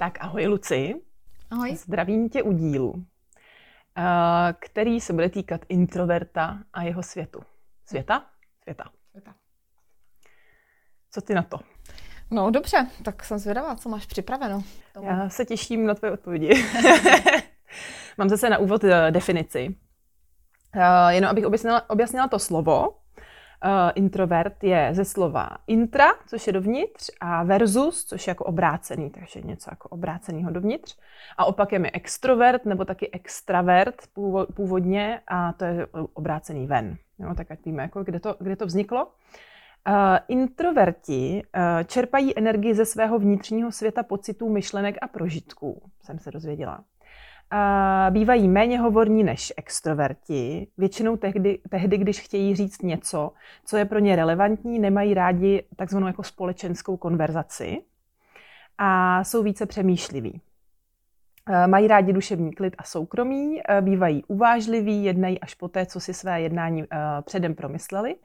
Tak ahoj Luci. Ahoj. Zdravím tě u dílu, eh, který se bude týkat introverta a jeho světu. Světa? Světa. Světa. Co ty na to? No dobře, tak jsem zvědavá, co máš připraveno. Tomu. Já se těším na tvoje odpovědi. Mám zase na úvod eh, definici. Uh, jenom abych objasnila, objasnila to slovo, introvert je ze slova intra, což je dovnitř, a versus, což je jako obrácený, takže něco jako obrácenýho dovnitř. A opakem je extrovert nebo taky extravert původně a to je obrácený ven. Jo, tak ať víme, jako kde, to, kde to vzniklo. Uh, introverti uh, čerpají energii ze svého vnitřního světa pocitů, myšlenek a prožitků, jsem se dozvěděla bývají méně hovorní než extroverti. Většinou tehdy, tehdy, když chtějí říct něco, co je pro ně relevantní, nemají rádi takzvanou jako společenskou konverzaci a jsou více přemýšliví. Mají rádi duševní klid a soukromí, bývají uvážliví, jednají až poté, co si své jednání předem promysleli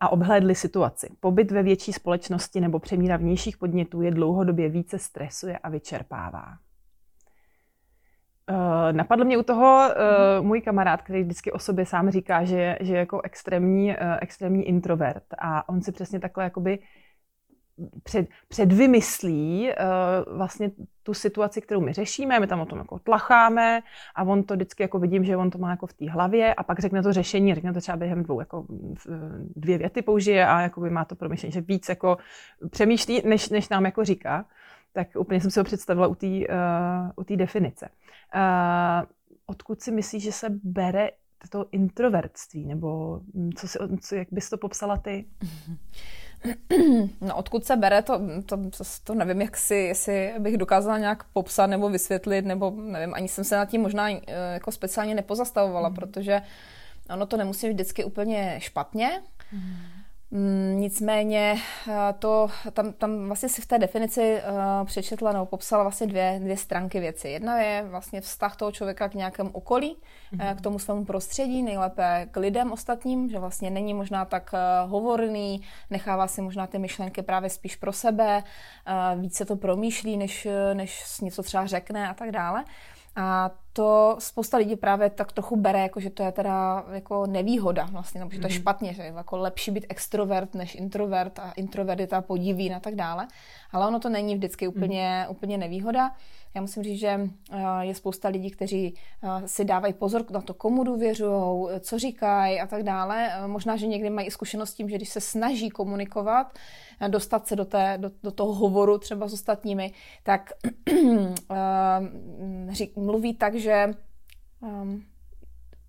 a obhlédli situaci. Pobyt ve větší společnosti nebo přemíra vnějších podnětů je dlouhodobě více stresuje a vyčerpává. Uh, napadl mě u toho uh, můj kamarád, který vždycky o sobě sám říká, že, že je jako extrémní, uh, extrémní introvert. A on si přesně takhle jakoby před, předvymyslí uh, vlastně tu situaci, kterou my řešíme, my tam o tom jako tlacháme a on to vždycky jako vidím, že on to má jako v té hlavě a pak řekne to řešení, řekne to třeba během dvou, jako dvě věty použije a jakoby má to promyšlení, že víc jako přemýšlí, než, než nám jako říká tak úplně jsem si ho představila u té uh, definice. Uh, odkud si myslíš, že se bere to introvertství, nebo hm, co si, co, jak bys to popsala ty? No, odkud se bere, to, to, to, to nevím, jak si, jestli bych dokázala nějak popsat nebo vysvětlit, nebo nevím, ani jsem se nad tím možná eh, jako speciálně nepozastavovala, mm. protože ono to nemusí být vždycky úplně špatně. Mm. Mm, nicméně eh, to, tam, tam vlastně si v té definici uh, přečetla nebo popsala vlastně dvě, dvě stránky věci. Jedna je vlastně vztah toho člověka k nějakému okolí, mm-hmm. k tomu svému prostředí, nejlépe k lidem ostatním, že vlastně není možná tak uh, hovorný, nechává si možná ty myšlenky právě spíš pro sebe, uh, více to promýšlí, než, než něco třeba řekne a tak dále. A to spousta lidí právě tak trochu bere, jako že to je teda jako nevýhoda vlastně, nebo že to je mhm. špatně, že je jako lepší být extrovert než introvert a introvert je ta podiví a tak dále. Ale ono to není vždycky úplně, mm. úplně nevýhoda. Já musím říct, že eh, je spousta lidí, kteří eh, si dávají pozor na to, komu důvěřují, co říkají a tak dále. Eh, možná, že někdy mají zkušenost s tím, že když se snaží komunikovat, dostat se do, té, do, do toho hovoru třeba s ostatními, tak mluví tak, že um,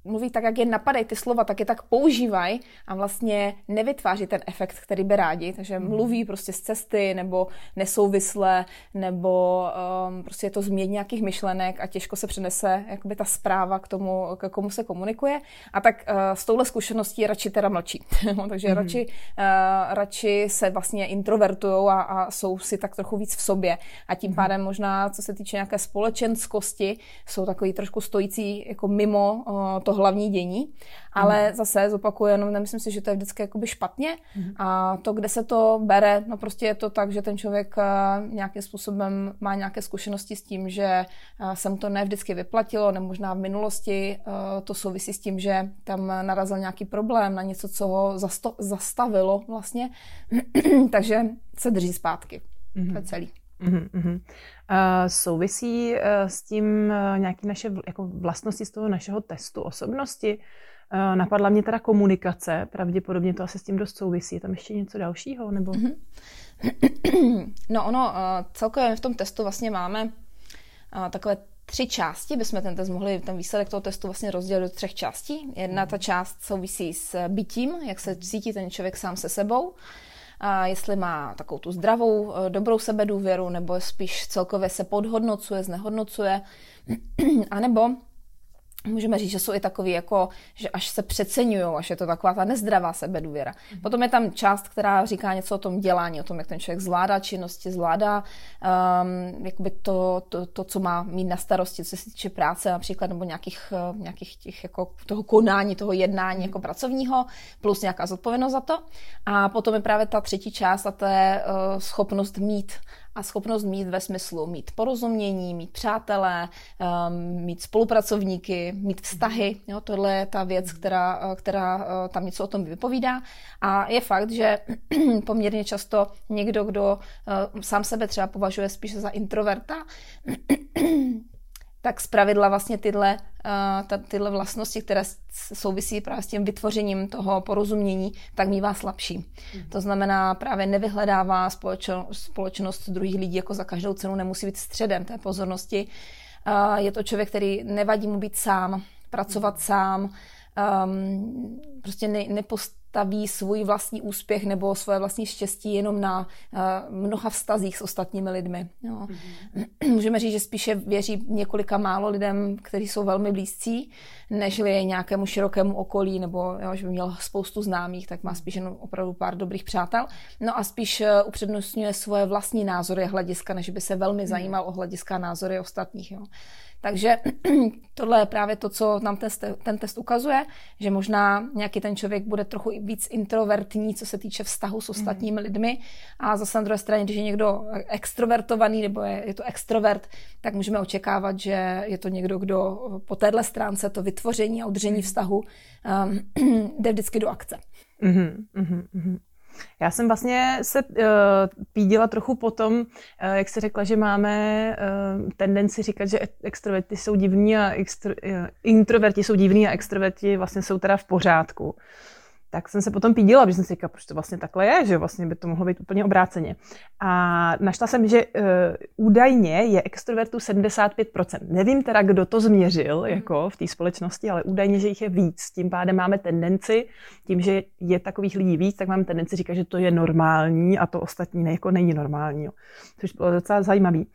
mluví tak, jak je napadají ty slova, tak je tak používají a vlastně nevytváří ten efekt, který by rádi. Takže mm. mluví prostě z cesty nebo nesouvisle, nebo um, prostě je to změn nějakých myšlenek a těžko se přenese jakoby ta zpráva k tomu, k komu se komunikuje. A tak uh, s touhle zkušeností radši teda mlčí. Takže mm. radši, uh, radši se vlastně introvertují a, a jsou si tak trochu víc v sobě. A tím mm. pádem možná, co se týče nějaké společenskosti, jsou takový trošku stojící jako mimo uh, to to hlavní dění, ale mm. zase zopakuju, jenom nemyslím si, že to je vždycky jakoby špatně mm. a to, kde se to bere, no prostě je to tak, že ten člověk eh, nějakým způsobem má nějaké zkušenosti s tím, že eh, se mu to ne vždycky vyplatilo, nebo možná v minulosti eh, to souvisí s tím, že tam narazil nějaký problém na něco, co ho zasto- zastavilo vlastně, takže se drží zpátky. Mm. To je celý. Mm-hmm. Uh, souvisí uh, s tím uh, nějaké naše jako vlastnosti z toho našeho testu osobnosti? Uh, napadla mě teda komunikace, pravděpodobně to asi s tím dost souvisí. Je tam ještě něco dalšího? Nebo? Mm-hmm. No ono, uh, celkově v tom testu vlastně máme uh, takové tři části, bychom ten test mohli, ten výsledek toho testu vlastně rozdělit do třech částí. Jedna ta část souvisí s bytím, jak se cítí ten člověk sám se sebou, jestli má takovou tu zdravou, dobrou sebedůvěru, nebo spíš celkově se podhodnocuje, znehodnocuje, anebo můžeme říct, že jsou i takový jako, že až se přeceňují, až je to taková ta nezdravá sebedůvěra. Mm. Potom je tam část, která říká něco o tom dělání, o tom, jak ten člověk zvládá činnosti, zvládá um, jakoby to, to, to, co má mít na starosti, co se týče práce například, nebo nějakých, uh, nějakých těch, jako toho konání, toho jednání mm. jako pracovního, plus nějaká zodpovědnost za to. A potom je právě ta třetí část a to je uh, schopnost mít a schopnost mít ve smyslu mít porozumění, mít přátelé, um, mít spolupracovníky, mít vztahy. Jo, tohle je ta věc, která, která uh, tam něco o tom vypovídá. A je fakt, že poměrně často někdo, kdo uh, sám sebe třeba považuje spíše za introverta, tak zpravidla vlastně tyhle, uh, tyhle vlastnosti, které souvisí právě s tím vytvořením toho porozumění, tak mývá slabší. Mm. To znamená právě nevyhledává společnost, společnost druhých lidí jako za každou cenu, nemusí být středem té pozornosti. Uh, je to člověk, který nevadí mu být sám, pracovat mm. sám, um, prostě ne, nepost, staví svůj vlastní úspěch nebo svoje vlastní štěstí jenom na uh, mnoha vztazích s ostatními lidmi. Jo. Mm-hmm. Můžeme říct, že spíše věří několika málo lidem, kteří jsou velmi blízcí, nežli nějakému širokému okolí, nebo jo, že by měl spoustu známých, tak má spíš jenom opravdu pár dobrých přátel. No a spíš uh, upřednostňuje svoje vlastní názory a hlediska, než by se velmi mhm. zajímal o hlediska názory ostatních. Jo. Takže tohle je právě to, co nám test, ten test ukazuje, že možná nějaký ten člověk bude trochu víc introvertní, co se týče vztahu s ostatními mm. lidmi. A zase na druhé straně, když je někdo extrovertovaný nebo je, je to extrovert, tak můžeme očekávat, že je to někdo, kdo po téhle stránce to vytvoření a udržení mm. vztahu um, jde vždycky do akce. Mm-hmm, mm-hmm. Já jsem vlastně se uh, pídila trochu potom, uh, jak se řekla, že máme uh, tendenci říkat, že extroverti jsou divní a extro, uh, introverti jsou divní a extroverti vlastně jsou teda v pořádku tak jsem se potom pídila, protože jsem si říkala, proč to vlastně takhle je, že vlastně by to mohlo být úplně obráceně. A našla jsem, že uh, údajně je extrovertů 75%. Nevím teda, kdo to změřil mhm. jako v té společnosti, ale údajně, že jich je víc. Tím pádem máme tendenci, tím, že je takových lidí víc, tak máme tendenci říkat, že to je normální a to ostatní ne, jako není normální. Jo. Což bylo docela zajímavý.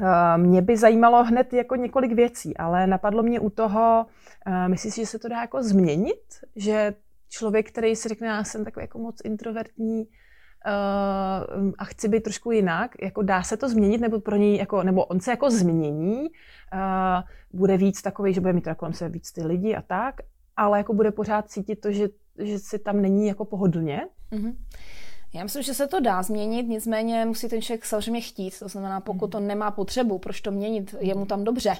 Uh, mě by zajímalo hned jako několik věcí, ale napadlo mě u toho, uh, myslíš, že se to dá jako změnit? Že člověk, který si řekne, já jsem takový jako moc introvertní uh, a chci být trošku jinak, jako dá se to změnit, nebo pro něj, jako, nebo on se jako změní, uh, bude víc takový, že bude mít kolem sebe víc ty lidi a tak, ale jako bude pořád cítit to, že, že si tam není jako pohodlně. Mm-hmm. Já myslím, že se to dá změnit, nicméně musí ten člověk samozřejmě chtít. To znamená, pokud to nemá potřebu, proč to měnit, je mu tam dobře.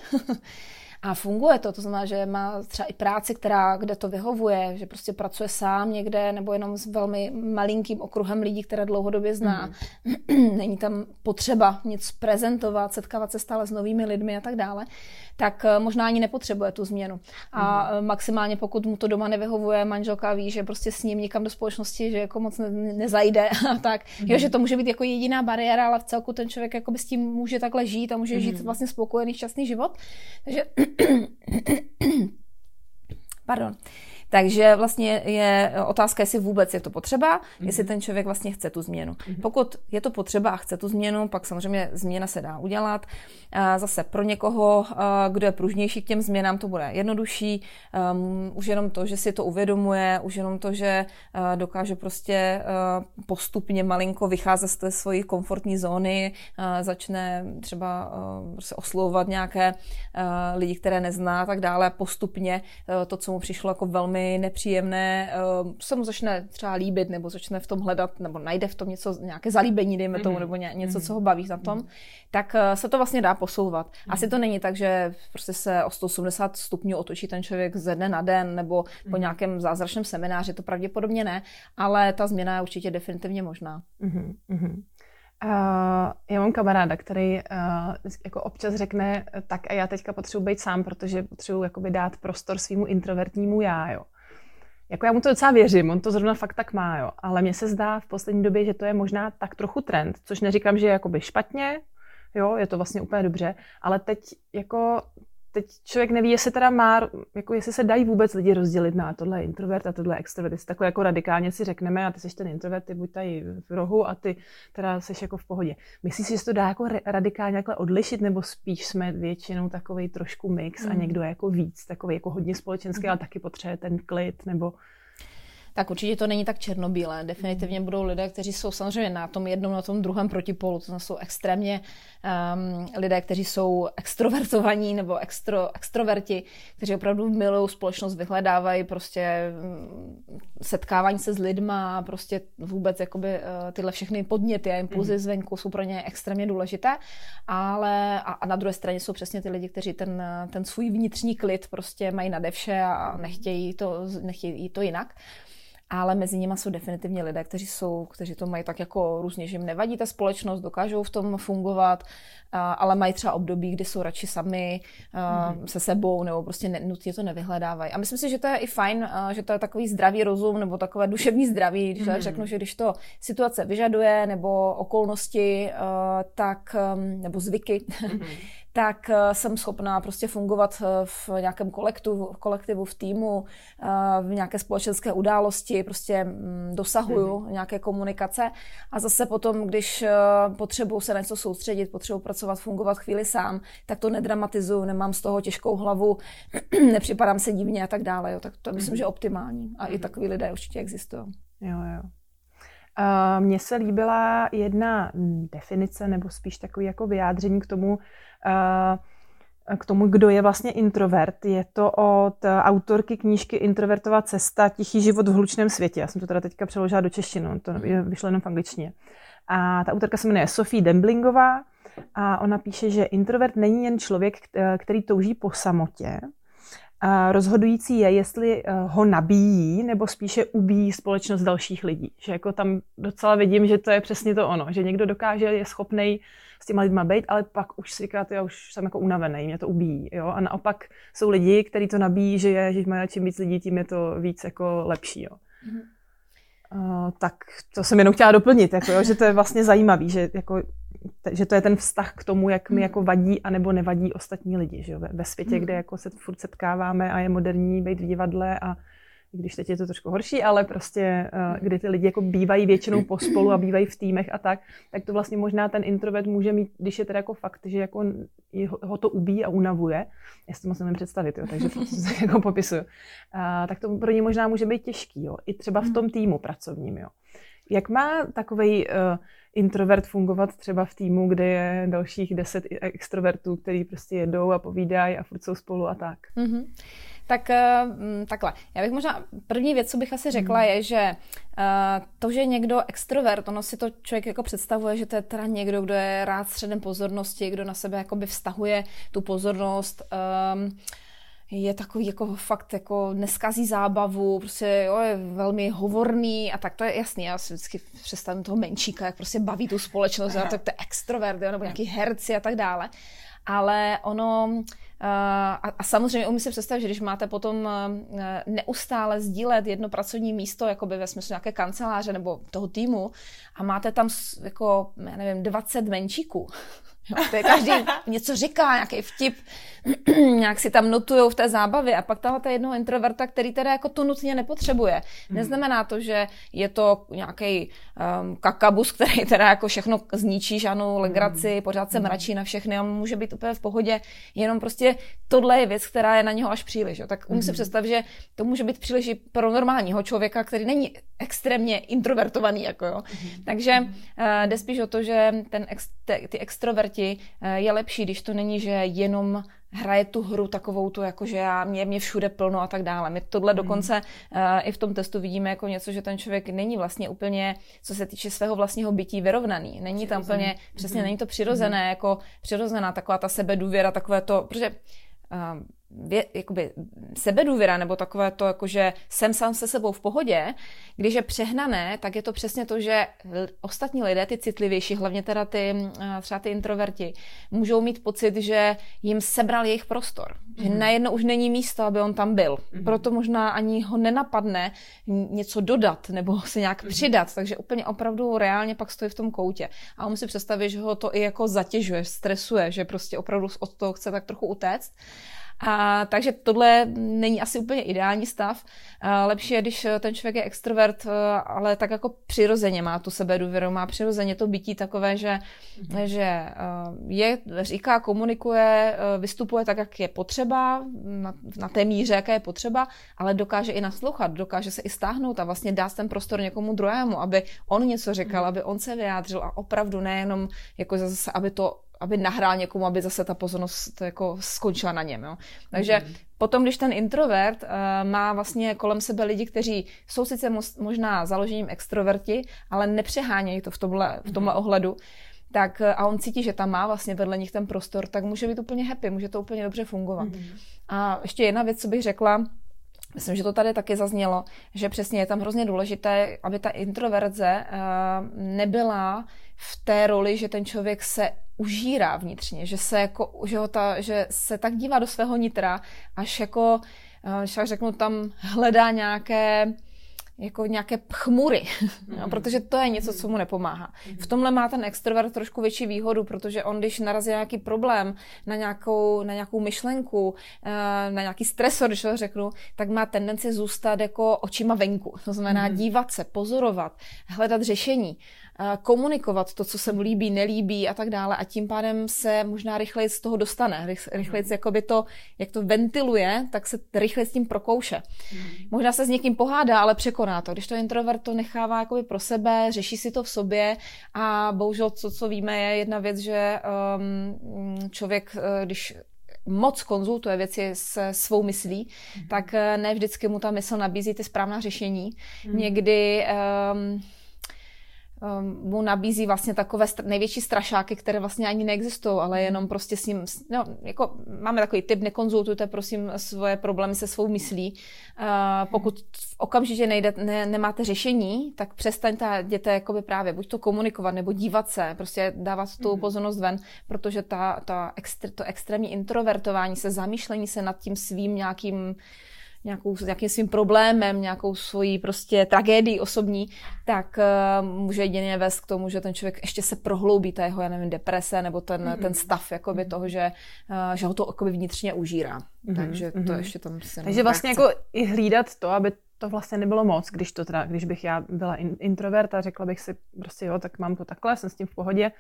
A funguje to, to znamená, že má třeba i práci, která, kde to vyhovuje, že prostě pracuje sám někde nebo jenom s velmi malinkým okruhem lidí, které dlouhodobě zná. Mm. Není tam potřeba nic prezentovat, setkávat se stále s novými lidmi a tak dále, tak eh, možná ani nepotřebuje tu změnu. A mm. maximálně pokud mu to doma nevyhovuje, manželka ví, že prostě s ním někam do společnosti, že jako moc ne, nezajde a tak. Mm. Jo, že to může být jako jediná bariéra, ale v celku ten člověk jako s tím může takhle žít a může mm. žít vlastně spokojený, šťastný život. Takže Perdón. Takže vlastně je otázka, jestli vůbec je to potřeba, mm-hmm. jestli ten člověk vlastně chce tu změnu. Mm-hmm. Pokud je to potřeba a chce tu změnu, pak samozřejmě změna se dá udělat. Zase pro někoho, kdo je pružnější k těm změnám, to bude jednodušší. Um, už jenom to, že si to uvědomuje, už jenom to, že dokáže prostě postupně malinko vycházet z té svojí komfortní zóny, začne třeba se oslovovat nějaké lidi, které nezná a tak dále. Postupně to, co mu přišlo jako velmi nepříjemné, uh, se mu začne třeba líbit, nebo začne v tom hledat, nebo najde v tom něco, nějaké zalíbení, dejme tomu, mm-hmm. nebo ně, něco, co ho baví na tom, mm-hmm. tak uh, se to vlastně dá posouvat. Mm-hmm. Asi to není tak, že prostě se o 180 stupňů otočí ten člověk ze dne na den, nebo mm-hmm. po nějakém zázračném semináři, to pravděpodobně ne, ale ta změna je určitě definitivně možná. Mm-hmm. Uh, já mám kamaráda, který uh, jako občas řekne, tak a já teďka potřebuji být sám, protože potřebuji dát prostor svýmu introvertnímu já, jo. Jako já mu to docela věřím, on to zrovna fakt tak má, jo. Ale mně se zdá v poslední době, že to je možná tak trochu trend, což neříkám, že je jakoby špatně, jo, je to vlastně úplně dobře, ale teď jako teď člověk neví, jestli teda má, jako jestli se dají vůbec lidi rozdělit na tohle introvert a tohle extrovert. Jestli takhle jako radikálně si řekneme a ty jsi ten introvert, ty buď tady v rohu a ty teda jsi jako v pohodě. Myslíš si, že se to dá jako radikálně takhle odlišit, nebo spíš jsme většinou takový trošku mix mm. a někdo je jako víc, takový jako hodně společenský, mm. ale taky potřebuje ten klid, nebo tak určitě to není tak černobílé. Definitivně budou lidé, kteří jsou samozřejmě na tom jednom, na tom druhém protipolu. To jsou extrémně um, lidé, kteří jsou extrovertovaní nebo extro, extroverti, kteří opravdu milují společnost, vyhledávají prostě um, setkávání se s lidma, prostě vůbec jakoby uh, tyhle všechny podněty a impulzy mm. zvenku jsou pro ně extrémně důležité. Ale a, a na druhé straně jsou přesně ty lidi, kteří ten, ten svůj vnitřní klid prostě mají nade vše a nechtějí to, nechtějí to jinak ale mezi nimi jsou definitivně lidé, kteří jsou, kteří to mají tak jako různě, že jim nevadí ta společnost, dokážou v tom fungovat, ale mají třeba období, kdy jsou radši sami mm-hmm. se sebou, nebo prostě nutně to nevyhledávají. A myslím si, že to je i fajn, že to je takový zdravý rozum, nebo takové duševní zdraví, když mm-hmm. řeknu, že když to situace vyžaduje, nebo okolnosti, tak, nebo zvyky, mm-hmm tak eh, jsem schopná prostě fungovat eh, v nějakém kolektivu, kolektivu v týmu, eh, v nějaké společenské události, prostě mm, dosahuju mm. nějaké komunikace a zase potom, když potřebuju se na něco soustředit, potřebuju pracovat, fungovat chvíli sám, tak to nedramatizuju, nemám z toho těžkou hlavu, nepřipadám se divně a tak dále. Jo. Tak to myslím, mm. že je optimální a mm. i takový lidé určitě existují. Jo, jo. Uh, mně se líbila jedna definice, nebo spíš takový jako vyjádření k tomu, uh, k tomu, kdo je vlastně introvert. Je to od autorky knížky Introvertová cesta, Tichý život v hlučném světě. Já jsem to teda teďka přeložila do češtiny, to je vyšlo jenom v angličtině. A ta autorka se jmenuje Sophie Demblingová a ona píše, že introvert není jen člověk, který touží po samotě, rozhodující je, jestli eh, ho nabíjí nebo spíše ubíjí společnost dalších lidí. Že jako tam docela vidím, že to je přesně to ono, že někdo dokáže, je schopný s těma lidma být, ale pak už si říká, já už jsem jako unavený, mě to ubíjí. Jo? A naopak jsou lidi, kteří to nabíjí, že, je, že mají čím víc lidí, tím je to víc jako lepší. Jo? Mm-hmm. Uh, tak to jsem jenom chtěla doplnit, jako, jo, že to je vlastně zajímavý, že jako že to je ten vztah k tomu, jak mi hmm. jako vadí a nebo nevadí ostatní lidi. Že jo? Ve, ve světě, hmm. kde jako se furt setkáváme a je moderní být v divadle a když teď je to trošku horší, ale prostě, uh, kdy ty lidi jako bývají většinou pospolu a bývají v týmech a tak, tak to vlastně možná ten introvert může mít, když je teda jako fakt, že jako ho to ubíjí a unavuje, já si to moc nemůžu představit, jo, takže to se jako popisuju, uh, tak to pro ně možná může být těžký, jo, i třeba v hmm. tom týmu pracovním, jo. Jak má takový uh, introvert fungovat třeba v týmu, kde je dalších deset extrovertů, který prostě jedou a povídají a furt jsou spolu a tak? Mm-hmm. Tak uh, takhle. Já bych možná, první věc, co bych asi řekla, mm. je, že uh, to, že někdo extrovert, ono si to člověk jako představuje, že to je teda někdo, kdo je rád středem pozornosti, kdo na sebe jakoby vztahuje tu pozornost. Um, je takový jako fakt jako neskazí zábavu, prostě jo, je velmi hovorný a tak to je jasný. Já si vždycky představím toho menšíka, jak prostě baví tu společnost, a tak to je extrovert, jo, nebo nějaký herci a tak dále. Ale ono, a, a samozřejmě umím si představit, že když máte potom neustále sdílet jedno pracovní místo, jako by ve smyslu nějaké kanceláře nebo toho týmu a máte tam jako, já nevím, 20 menšíků, Jo, to je každý něco říká, nějaký vtip, nějak si tam notujou v té zábavě a pak tam ta jednoho introverta, který teda jako to nutně nepotřebuje. Hmm. Neznamená to, že je to nějaký um, kakabus, který teda jako všechno zničí, žádnou legraci, hmm. pořád se hmm. mračí na všechny, on může být úplně v pohodě, jenom prostě tohle je věc, která je na něho až příliš. Jo. Tak umím si představit, že to může být příliš i pro normálního člověka, který není extrémně introvertovaný. Jako jo. Takže uh, jde spíš o to, že ten ex, te, ty extroverti uh, je lepší, když to není, že jenom hraje tu hru takovou tu, jako že já, mě, mě všude plno a tak dále. My tohle hmm. dokonce uh, i v tom testu vidíme jako něco, že ten člověk není vlastně úplně, co se týče svého vlastního bytí, vyrovnaný. Není tam úplně, přesně, hmm. není to přirozené, hmm. jako přirozená taková ta sebedůvěra, takové to, protože uh, vě, jakoby sebedůvěra nebo takové to, jako že jsem sám se sebou v pohodě, když je přehnané, tak je to přesně to, že ostatní lidé, ty citlivější, hlavně teda ty, třeba ty introverti, můžou mít pocit, že jim sebral jejich prostor. Mm-hmm. Že mhm. najednou už není místo, aby on tam byl. Mm-hmm. Proto možná ani ho nenapadne něco dodat nebo se nějak mm-hmm. přidat. Takže úplně opravdu reálně pak stojí v tom koutě. A on si představit, že ho to i jako zatěžuje, stresuje, že prostě opravdu od toho chce tak trochu utéct. A, takže tohle není asi úplně ideální stav. A, lepší je, když ten člověk je extrovert, ale tak jako přirozeně má tu sebedůvěru, má přirozeně to bytí takové, že, mm-hmm. že je, říká, komunikuje, vystupuje tak, jak je potřeba, na, na té míře, jaká je potřeba, ale dokáže i naslouchat, dokáže se i stáhnout a vlastně dá ten prostor někomu druhému, aby on něco říkal, mm-hmm. aby on se vyjádřil a opravdu nejenom jako zase, aby to aby nahrál někomu, aby zase ta pozornost jako skončila na něm. Jo. Takže mm. potom, když ten introvert uh, má vlastně kolem sebe lidi, kteří jsou sice možná založením extroverti, ale nepřehánějí to v tomhle, v tomhle mm. ohledu, tak eh, a on cítí, že tam má vlastně vedle nich ten prostor, tak může být úplně happy, může to úplně dobře fungovat. Mm. A ještě jedna věc, co bych řekla, Myslím, že to tady taky zaznělo, že přesně je tam hrozně důležité, aby ta introverze uh, nebyla v té roli, že ten člověk se užírá vnitřně, že se, jako, že, ho ta, že se tak dívá do svého nitra, až jako, když tak řeknu, tam hledá nějaké jako nějaké chmury, mm. no, protože to je něco, co mu nepomáhá. Mm. V tomhle má ten extrovert trošku větší výhodu, protože on, když narazí nějaký problém, na nějakou, na nějakou myšlenku, eh, na nějaký stresor, když to řeknu, tak má tendenci zůstat jako očima venku. To znamená mm. dívat se, pozorovat, hledat řešení komunikovat to, co se mu líbí, nelíbí a tak dále a tím pádem se možná rychleji z toho dostane. Rychleji, mm. jakoby to, jak to ventiluje, tak se rychleji s tím prokouše. Mm. Možná se s někým pohádá, ale překoná to. Když to introvert to nechává jakoby pro sebe, řeší si to v sobě a bohužel, co, co víme, je jedna věc, že um, člověk, eh, když moc konzultuje věci se svou myslí, mm. tak eh, ne vždycky mu ta mysl nabízí ty správná řešení. Mm. Někdy um, mu nabízí vlastně takové největší strašáky, které vlastně ani neexistují, ale jenom prostě s ním, no, jako máme takový typ, nekonzultujte prosím svoje problémy se svou myslí. Pokud v okamžitě nejde, ne, nemáte řešení, tak přestaňte jděte jakoby právě buď to komunikovat, nebo dívat se, prostě dávat tu mm. pozornost ven, protože ta, ta extr- to extrémní introvertování se, zamýšlení se nad tím svým nějakým nějakou, nějakým svým problémem, nějakou svojí prostě tragédii osobní, tak uh, může jedině vést k tomu, že ten člověk ještě se prohloubí ta jeho, já nevím, deprese nebo ten, mm-hmm. ten stav jakoby mm-hmm. toho, že, uh, že ho to jakoby vnitřně užírá. Mm-hmm. Takže to mm-hmm. ještě tam se Takže vlastně jako i hlídat to, aby to vlastně nebylo moc, když to teda, když bych já byla introvert a řekla bych si prostě jo, tak mám to takhle, jsem s tím v pohodě,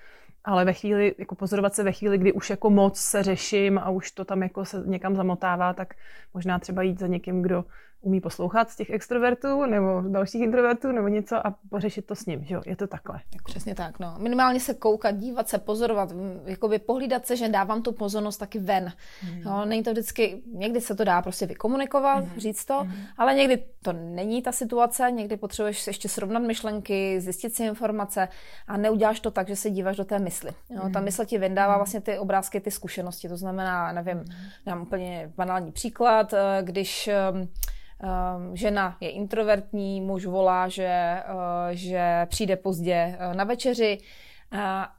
ale ve chvíli, jako pozorovat se ve chvíli, kdy už jako moc se řeším a už to tam jako se někam zamotává, tak možná třeba jít za někým, kdo umí poslouchat z těch extrovertů nebo dalších introvertů nebo něco a pořešit to s ním, že jo, je to takhle. Jako. Přesně tak, no. Minimálně se koukat, dívat se, pozorovat, jakoby pohlídat se, že dávám tu pozornost taky ven. Mm. No, není to vždycky, někdy se to dá prostě vykomunikovat, mm. říct to, mm. ale někdy to není ta situace, někdy potřebuješ ještě srovnat myšlenky, zjistit si informace a neuděláš to tak, že se díváš do té mysli. Jo, mm. Ta mysl ti vyndává vlastně ty obrázky, ty zkušenosti, to znamená, nevím, mm. dám úplně banální příklad, eh, když ehm, žena je introvertní, muž volá, že, uh, že přijde pozdě uh, na večeři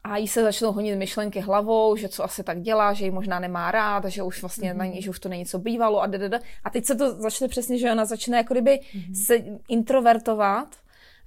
a jí se začnou honit myšlenky hlavou, že co asi tak dělá, že ji možná nemá rád, že už vlastně mm-hmm. na ní, že už to není co bývalo a dada. A teď se to začne přesně, že ona začne jako kdyby mm-hmm. se introvertovat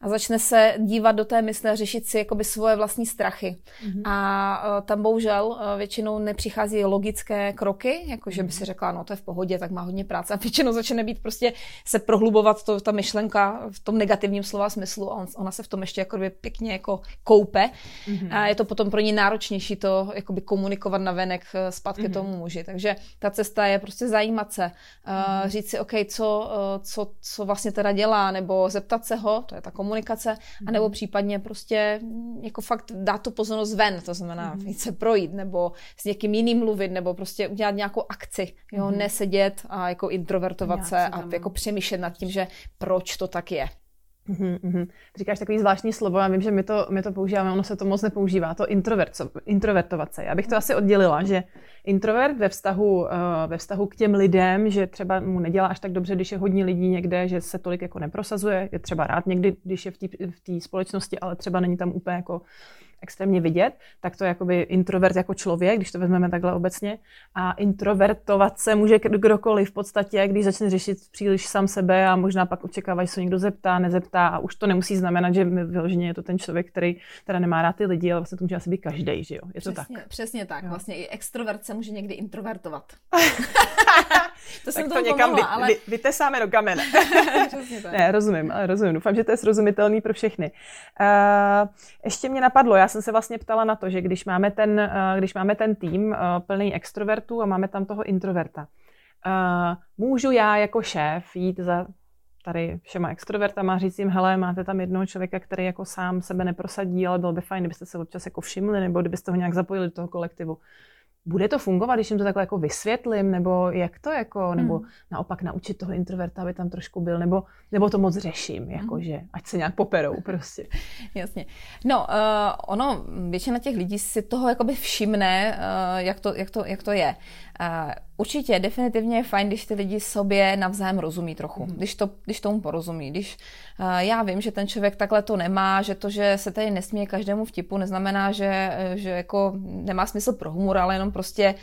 a začne se dívat do té mysle a řešit si jakoby svoje vlastní strachy. Mm-hmm. A uh, tam bohužel uh, většinou nepřichází logické kroky, jako že by si řekla, no to je v pohodě, tak má hodně práce. A většinou začne být prostě se prohlubovat to, ta myšlenka v tom negativním slova smyslu a on, ona se v tom ještě jakoby pěkně jako koupe. Mm-hmm. A je to potom pro ní náročnější to jakoby komunikovat na venek uh, zpátky mm-hmm. tomu muži. Takže ta cesta je prostě zajímat se, mm-hmm. říct si, OK, co, co, co vlastně teda dělá, nebo zeptat se ho, to je ta komunikace, komunikace, anebo případně prostě jako fakt dát tu pozornost ven, to znamená mm-hmm. se projít, nebo s někým jiným mluvit, nebo prostě udělat nějakou akci, jo, mm-hmm. nesedět a jako introvertovat se a jako přemýšlet nad tím, že proč to tak je. Mm-hmm. Říkáš takový zvláštní slovo, já vím, že my to, my to používáme, ono se to moc nepoužívá, to introvert, introvertovat se. Já bych to asi oddělila, že introvert ve vztahu, uh, ve vztahu k těm lidem, že třeba mu nedělá až tak dobře, když je hodně lidí někde, že se tolik jako neprosazuje, je třeba rád někdy, když je v té společnosti, ale třeba není tam úplně jako extrémně vidět, tak to je jakoby introvert jako člověk, když to vezmeme takhle obecně. A introvertovat se může kdokoliv v podstatě, když začne řešit příliš sám sebe a možná pak očekává, že se někdo zeptá, nezeptá a už to nemusí znamenat, že vyloženě je to ten člověk, který teda nemá rád ty lidi, ale vlastně to může asi být každý, že jo? Je to přesně, tak. Přesně tak. Jo. Vlastně i extrovert se může někdy introvertovat. to jsem tak to někam pomohla, vy, ale... vy, vytesáme do kamene. ne, rozumím, ale rozumím. Doufám, že to je srozumitelný pro všechny. Uh, ještě mě napadlo, já jsem se vlastně ptala na to, že když máme ten, uh, když máme ten tým uh, plný extrovertů a máme tam toho introverta, uh, můžu já jako šéf jít za tady všema extrovertama a říct jim, hele, máte tam jednoho člověka, který jako sám sebe neprosadí, ale bylo by fajn, kdybyste se občas jako všimli, nebo kdybyste ho nějak zapojili do toho kolektivu bude to fungovat, když jim to takhle jako vysvětlím, nebo jak to jako, nebo hmm. naopak naučit toho introverta, aby tam trošku byl, nebo, nebo to moc řeším, jakože, hmm. ať se nějak poperou prostě. Jasně. No, uh, ono, většina těch lidí si toho jakoby všimne, uh, jak, to, jak, to, jak to je. Uh, určitě, definitivně je fajn, když ty lidi sobě navzájem rozumí trochu, mm. když, to, když tomu porozumí. Když uh, já vím, že ten člověk takhle to nemá, že to, že se tady nesmí každému vtipu, neznamená, že, že jako nemá smysl pro humor, ale jenom prostě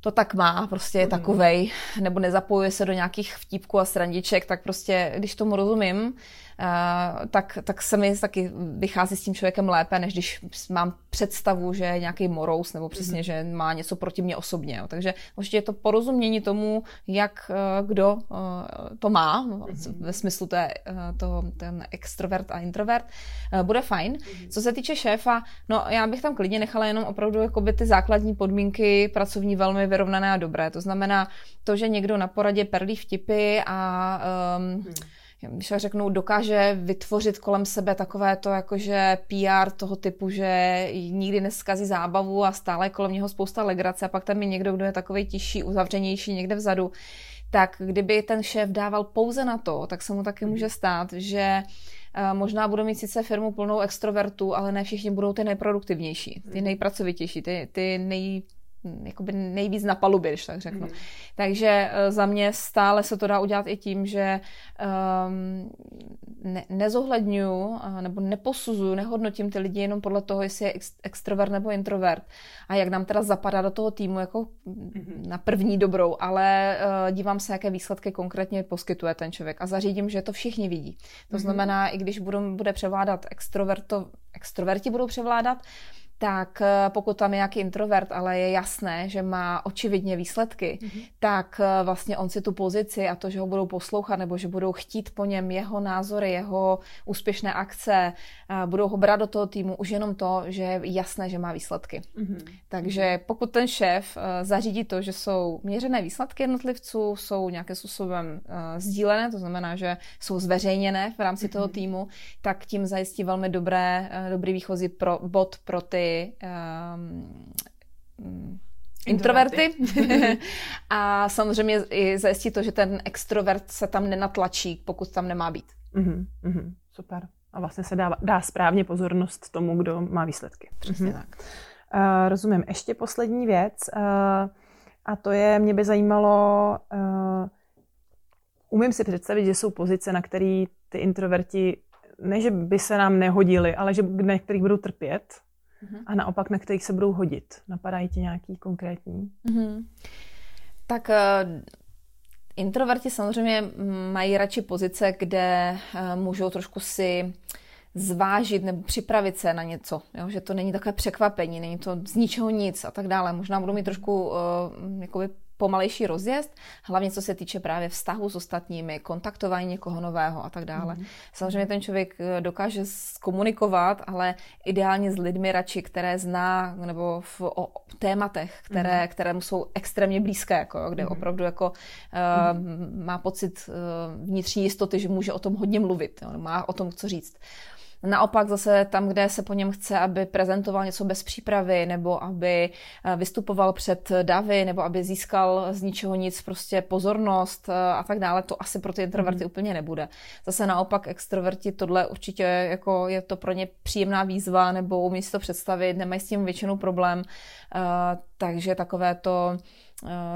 to tak má, prostě je mm. takovej, nebo nezapojuje se do nějakých vtipků a srandiček, tak prostě, když tomu rozumím, Eh, tak, tak se mi taky vychází s tím člověkem lépe, než když mám představu, že je nějaký morous, nebo přesně, mm-hmm. že má něco proti mně osobně. Jo. Takže určitě je to porozumění tomu, jak eh, kdo eh, to má, mm-hmm. ve smyslu té, to, ten extrovert a introvert, bude fajn. Mm-hmm. Co se týče šéfa, no já bych tam klidně nechala jenom opravdu jakoby ty základní podmínky pracovní velmi vyrovnané a dobré. To znamená to, že někdo na poradě perlí vtipy a um, mm-hmm když řeknu, dokáže vytvořit kolem sebe takové to jakože PR toho typu, že nikdy neskazí zábavu a stále je kolem něho spousta legrace a pak tam je někdo, kdo je takový tižší, uzavřenější někde vzadu, tak kdyby ten šéf dával pouze na to, tak se mu taky může mhm. stát, že eh, možná budou mít sice firmu plnou extrovertů, ale ne všichni budou ty nejproduktivnější, ty mhm. nejpracovitější, ty, ty nej jakoby nejvíc na palubě, když tak řeknu. Mm. Takže uh, za mě stále se to dá udělat i tím, že um, ne, nezohledňuju uh, nebo neposuzuju, nehodnotím ty lidi jenom podle toho, jestli je ex, extrovert nebo introvert a jak nám teda zapadá do toho týmu jako mm. na první dobrou, ale uh, dívám se, jaké výsledky konkrétně poskytuje ten člověk a zařídím, že to všichni vidí. To mm. znamená, i když budou, bude převládat extroverto, extroverti budou převládat, tak eh, pokud tam je nějaký introvert, ale je jasné, že má očividně výsledky, mm-hmm. tak eh, vlastně on si tu pozici a to, že ho budou poslouchat nebo že budou chtít po něm jeho názory, jeho úspěšné akce, eh, budou ho brát do toho týmu už jenom to, že je jasné, že má výsledky. Mm-hmm. Takže pokud ten šéf zařídí to, že jsou měřené výsledky jednotlivců, jsou nějakým způsobem sdílené, to znamená, že jsou zveřejněné v rámci mm-hmm. toho týmu, tak tím zajistí velmi dobré, dobrý výchozí pro, bod pro ty um, introverty. a samozřejmě i zajistit to, že ten extrovert se tam nenatlačí, pokud tam nemá být. Mm-hmm, mm-hmm, super. A vlastně se dá, dá správně pozornost tomu, kdo má výsledky. Přesně mm-hmm. tak. Uh, rozumím. Ještě poslední věc. Uh, a to je, mě by zajímalo, uh, umím si představit, že jsou pozice, na které ty introverti, ne, že by se nám nehodili, ale že na kterých budou trpět, mm-hmm. a naopak na kterých se budou hodit. Napadají ti nějaký konkrétní? Mm-hmm. Tak uh, introverti samozřejmě mají radši pozice, kde uh, můžou trošku si zvážit nebo připravit se na něco, jo? že to není takové překvapení, není to z ničeho nic a tak dále. Možná budou mít trošku uh, jakoby pomalejší rozjezd, hlavně co se týče právě vztahu s ostatními, kontaktování někoho nového a tak dále. Mm. Samozřejmě ten člověk eh, dokáže komunikovat, ale ideálně s lidmi radši, které zná, nebo v, o tématech, které, mm. které mu jsou extrémně blízké, jako, kde mm. opravdu jako, uh, mm. má pocit uh, vnitřní jistoty, že může o tom hodně mluvit, jo, má o tom co říct. Naopak zase tam, kde se po něm chce, aby prezentoval něco bez přípravy, nebo aby eh, vystupoval před davy, nebo aby získal z ničeho nic prostě pozornost eh, a tak dále, to asi pro ty introverty mm. úplně nebude. Zase naopak extroverti tohle určitě jako je to pro ně příjemná výzva, nebo umí si to představit, nemají s tím většinou problém, uh, takže takové to Eh,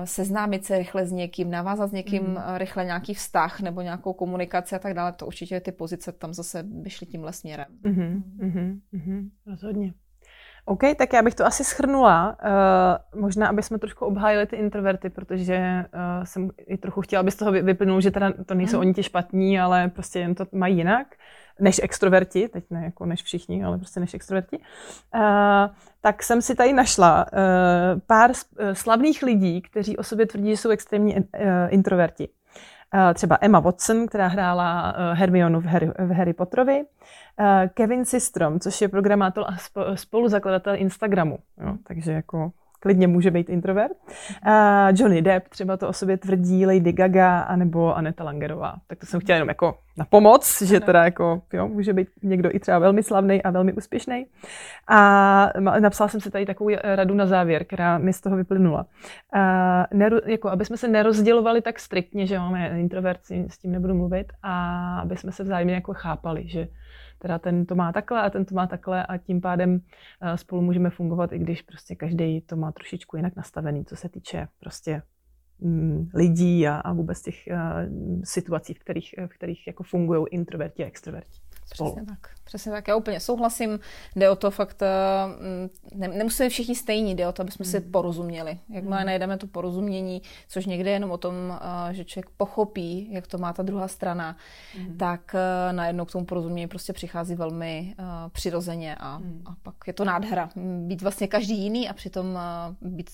seznámit se rychle s někým, navázat s někým mm. rychle nějaký vztah nebo nějakou komunikaci a tak dále, to určitě ty pozice tam zase by šly tímhle směrem. Mm-hmm, mm-hmm, mm-hmm, rozhodně. OK, tak já bych to asi schrnula. Uh, možná, aby jsme trošku obhájili ty introverty, protože uh, jsem i trochu chtěla, aby z toho vyplnul, že teda to nejsou mm. oni ti špatní, ale prostě jen to mají jinak než extroverti, teď ne jako než všichni, ale prostě než extroverti, uh, tak jsem si tady našla uh, pár uh, slavných lidí, kteří o sobě tvrdí, že jsou extrémní introverti. Třeba Emma Watson, která hrála Hermionu v Harry, v Harry Potterovi, Kevin Systrom, což je programátor a spoluzakladatel Instagramu. Jo, takže jako klidně může být introvert. Uh, Johnny Depp třeba to o sobě tvrdí, Lady Gaga anebo Aneta Langerová. Tak to jsem chtěla jenom jako na pomoc, že teda jako, jo, může být někdo i třeba velmi slavný a velmi úspěšný. A napsala jsem si tady takovou radu na závěr, která mi z toho vyplynula. Uh, neru, jako, aby jsme se nerozdělovali tak striktně, že máme introverci, s tím nebudu mluvit, a aby jsme se vzájemně jako chápali, že teda ten to má takhle a ten to má takhle a tím pádem eh, spolu můžeme fungovat, i když prostě každý to má trošičku jinak nastavený, co se týče prostě mm, lidí a, a vůbec těch uh, situací, v kterých, v kterých jako fungují introverti a extroverti. Přesně tak. Přesně tak, já úplně souhlasím. Jde o to fakt, eh, ne, nemusíme všichni stejní, jde o to, aby jsme mm. si porozuměli. Jakmile mm. najdeme to porozumění, což někdy je jenom o tom, eh, že člověk pochopí, jak to má ta druhá strana, mm. tak eh, najednou k tomu porozumění prostě přichází velmi přirozeně a, mm. a pak je to nádhera. Být vlastně každý jiný a přitom být,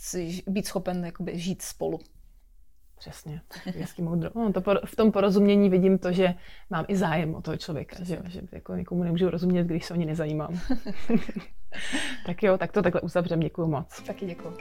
být schopen jakoby, žít spolu. Přesně, hezky moudro. No, to v tom porozumění vidím to, že mám i zájem o toho člověka, že, že jako někomu nemůžu rozumět, když se o ně nezajímám. tak jo, tak to takhle uzavřem. Děkuji moc. Taky děkuji.